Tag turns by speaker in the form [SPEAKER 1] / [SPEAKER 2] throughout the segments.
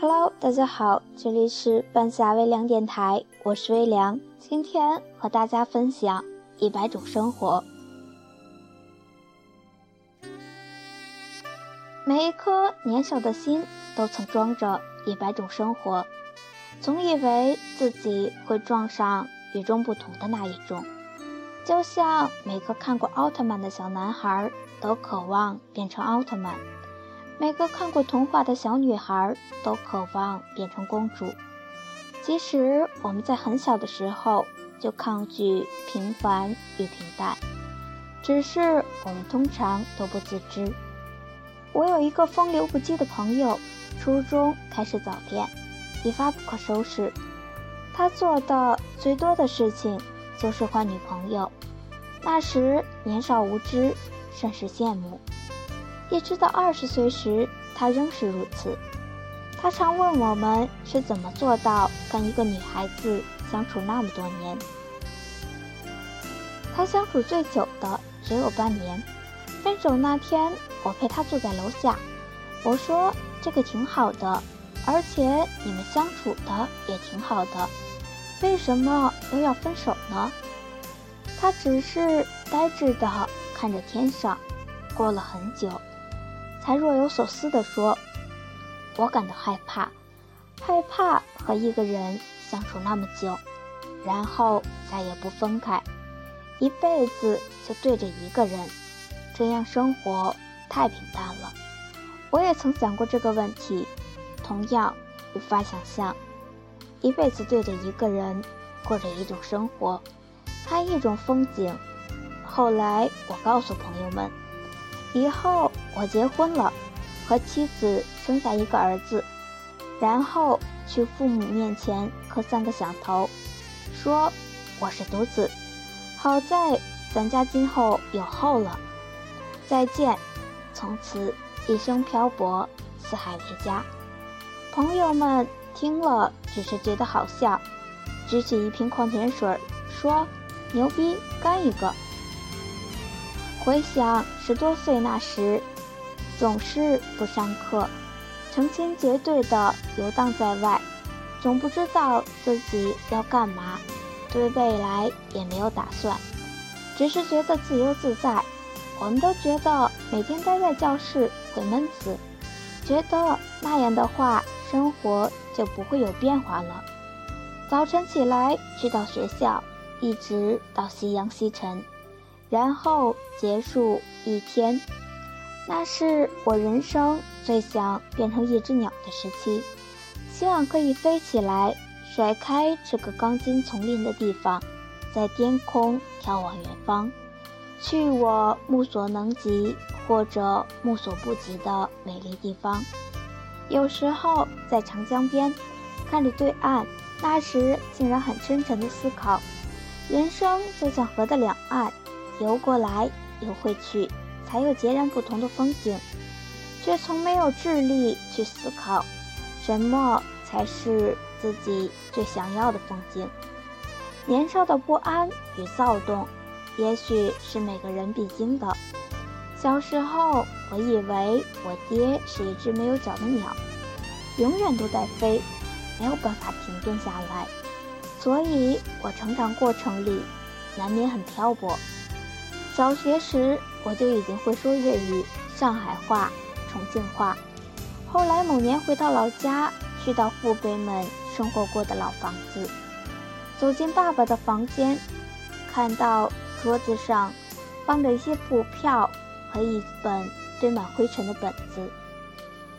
[SPEAKER 1] Hello，大家好，这里是半夏微凉电台，我是微凉，今天和大家分享一百种生活。每一颗年少的心都曾装着一百种生活，总以为自己会撞上与众不同的那一种，就像每个看过奥特曼的小男孩都渴望变成奥特曼。每个看过童话的小女孩都渴望变成公主，即使我们在很小的时候就抗拒平凡与平淡，只是我们通常都不自知。我有一个风流不羁的朋友，初中开始早恋，一发不可收拾。他做的最多的事情就是换女朋友，那时年少无知，甚是羡慕。一直到二十岁时，他仍是如此。他常问我们是怎么做到跟一个女孩子相处那么多年。他相处最久的只有半年。分手那天，我陪他坐在楼下，我说：“这个挺好的，而且你们相处的也挺好的，为什么又要分手呢？”他只是呆滞地看着天上，过了很久。才若有所思地说：“我感到害怕，害怕和一个人相处那么久，然后再也不分开，一辈子就对着一个人，这样生活太平淡了。”我也曾想过这个问题，同样无法想象，一辈子对着一个人，过着一种生活，看一种风景。后来我告诉朋友们。以后我结婚了，和妻子生下一个儿子，然后去父母面前磕三个响头，说我是独子。好在咱家今后有后了。再见，从此一生漂泊，四海为家。朋友们听了只是觉得好笑，举起一瓶矿泉水说：“牛逼，干一个。”回想十多岁那时，总是不上课，成群结队的游荡在外，总不知道自己要干嘛，对未来也没有打算，只是觉得自由自在。我们都觉得每天待在教室会闷死，觉得那样的话生活就不会有变化了。早晨起来去到学校，一直到夕阳西沉。然后结束一天，那是我人生最想变成一只鸟的时期，希望可以飞起来，甩开这个钢筋丛林的地方，在天空眺望远方，去我目所能及或者目所不及的美丽地方。有时候在长江边，看着对岸，那时竟然很深沉的思考，人生就像河的两岸。游过来，游回去，才有截然不同的风景，却从没有智力去思考，什么才是自己最想要的风景。年少的不安与躁动，也许是每个人必经的。小时候，我以为我爹是一只没有脚的鸟，永远都在飞，没有办法停顿下来，所以我成长过程里难免很漂泊。小学时我就已经会说粤语、上海话、重庆话。后来某年回到老家，去到父辈们生活过的老房子，走进爸爸的房间，看到桌子上放着一些布票和一本堆满灰尘的本子。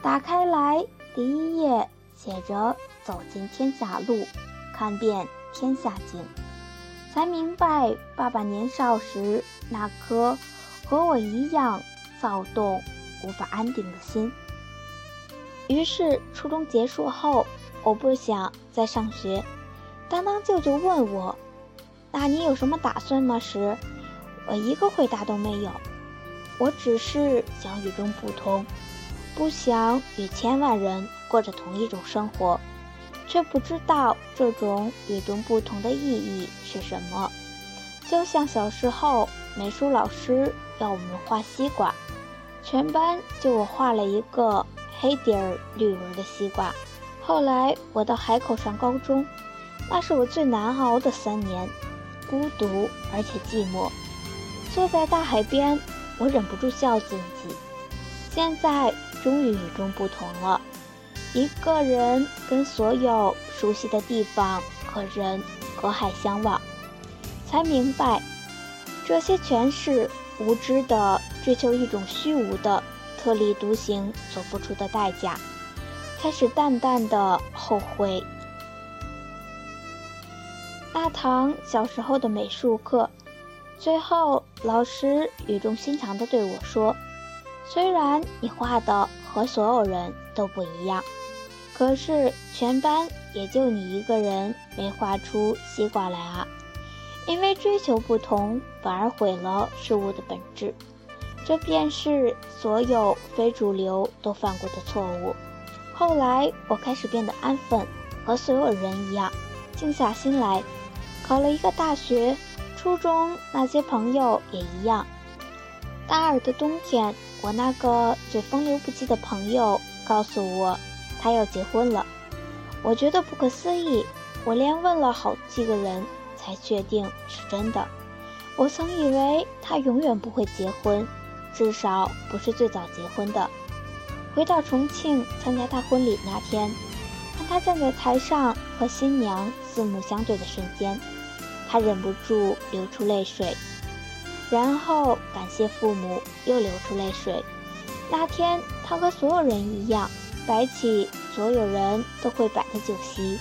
[SPEAKER 1] 打开来，第一页写着“走进天下路，看遍天下景”。才明白，爸爸年少时那颗和我一样躁动、无法安定的心。于是，初中结束后，我不想再上学。当当舅舅问我：“那你有什么打算吗？”时，我一个回答都没有。我只是想与众不同，不想与千万人过着同一种生活。却不知道这种与众不同的意义是什么。就像小时候，美术老师要我们画西瓜，全班就我画了一个黑底儿绿纹的西瓜，后来我到海口上高中，那是我最难熬的三年，孤独而且寂寞。坐在大海边，我忍不住笑自己。现在终于与众不同了，一个人跟所有熟悉的地方和人隔海相望，才明白，这些全是无知的追求一种虚无的特立独行所付出的代价。开始淡淡的后悔，大堂小时候的美术课。最后，老师语重心长的对我说：“虽然你画的和所有人都不一样，可是全班也就你一个人没画出西瓜来啊！因为追求不同，反而毁了事物的本质。这便是所有非主流都犯过的错误。后来，我开始变得安分，和所有人一样，静下心来，考了一个大学。”初中那些朋友也一样。大二的冬天，我那个最风流不羁的朋友告诉我，他要结婚了。我觉得不可思议，我连问了好几个人才确定是真的。我曾以为他永远不会结婚，至少不是最早结婚的。回到重庆参加他婚礼那天，当他站在台上和新娘四目相对的瞬间。他忍不住流出泪水，然后感谢父母，又流出泪水。那天，他和所有人一样，摆起所有人都会摆的酒席，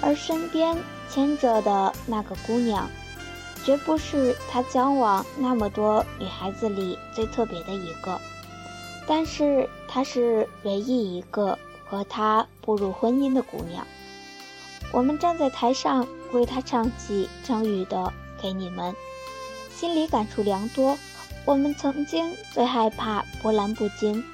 [SPEAKER 1] 而身边牵着的那个姑娘，绝不是他交往那么多女孩子里最特别的一个，但是她是唯一一个和他步入婚姻的姑娘。我们站在台上。为他唱起张宇的《给你们》，心里感触良多。我们曾经最害怕波澜不惊，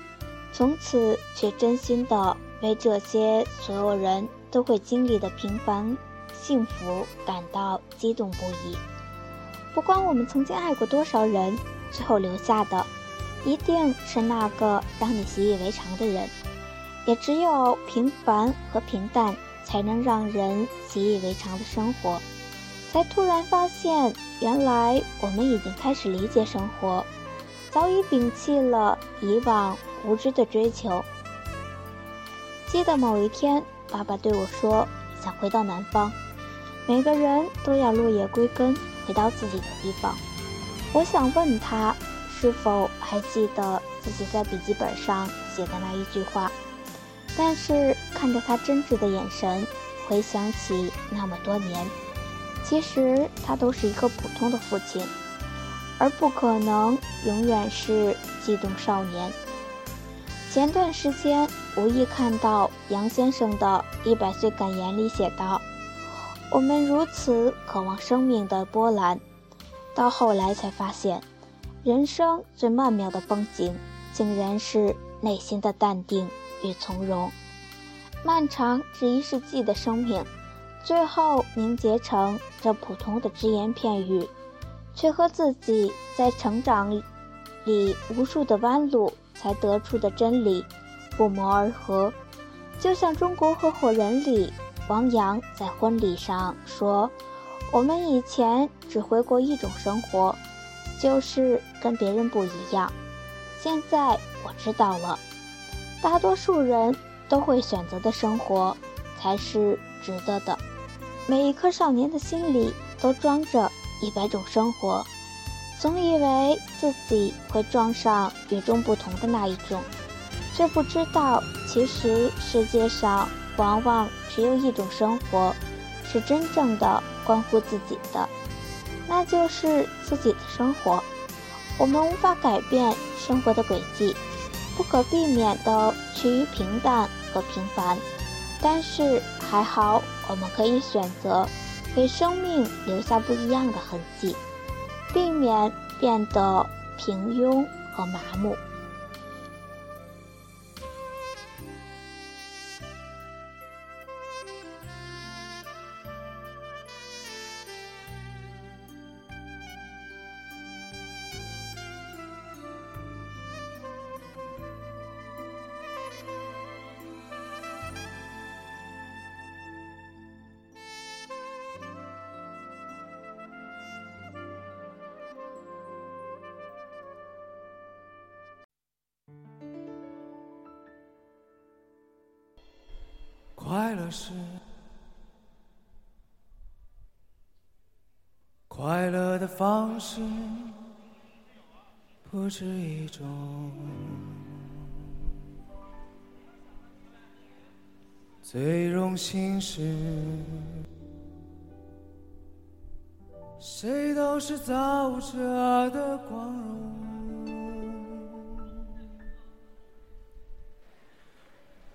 [SPEAKER 1] 从此却真心的为这些所有人都会经历的平凡幸福感到激动不已。不管我们曾经爱过多少人，最后留下的一定是那个让你习以为常的人。也只有平凡和平淡。才能让人习以为常的生活，才突然发现，原来我们已经开始理解生活，早已摒弃了以往无知的追求。记得某一天，爸爸对我说：“想回到南方，每个人都要落叶归根，回到自己的地方。”我想问他，是否还记得自己在笔记本上写的那一句话？但是看着他真挚的眼神，回想起那么多年，其实他都是一个普通的父亲，而不可能永远是悸动少年。前段时间无意看到杨先生的一百岁感言里写道：“我们如此渴望生命的波澜，到后来才发现，人生最曼妙的风景，竟然是内心的淡定。”与从容，漫长至一世纪的生命，最后凝结成这普通的只言片语，却和自己在成长里无数的弯路才得出的真理不谋而合。就像《中国合伙人》里，王阳在婚礼上说：“我们以前只会过一种生活，就是跟别人不一样。现在我知道了。”大多数人都会选择的生活，才是值得的。每一颗少年的心里都装着一百种生活，总以为自己会撞上与众不同的那一种，却不知道，其实世界上往往只有一种生活，是真正的关乎自己的，那就是自己的生活。我们无法改变生活的轨迹。不可避免地趋于平淡和平凡，但是还好，我们可以选择给生命留下不一样的痕迹，避免变得平庸和麻木。
[SPEAKER 2] 快乐是快乐的方式不止一种。最荣幸是谁都是造物者的光荣。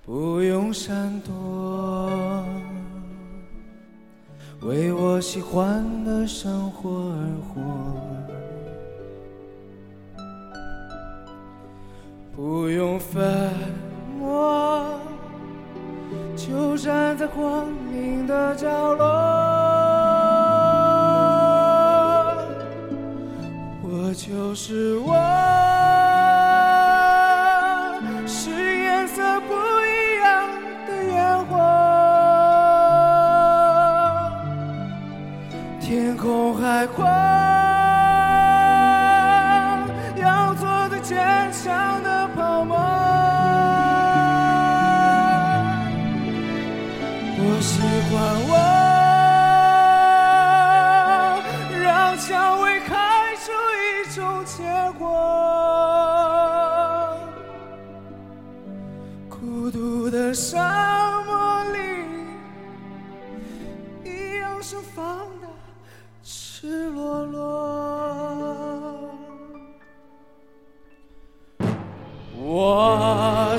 [SPEAKER 2] 不用闪躲。我喜欢的生活而活。不用分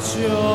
[SPEAKER 2] 就.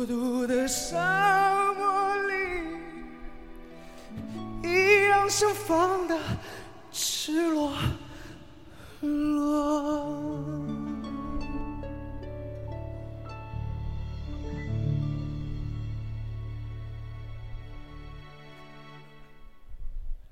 [SPEAKER 2] 孤独的沙漠里一样盛放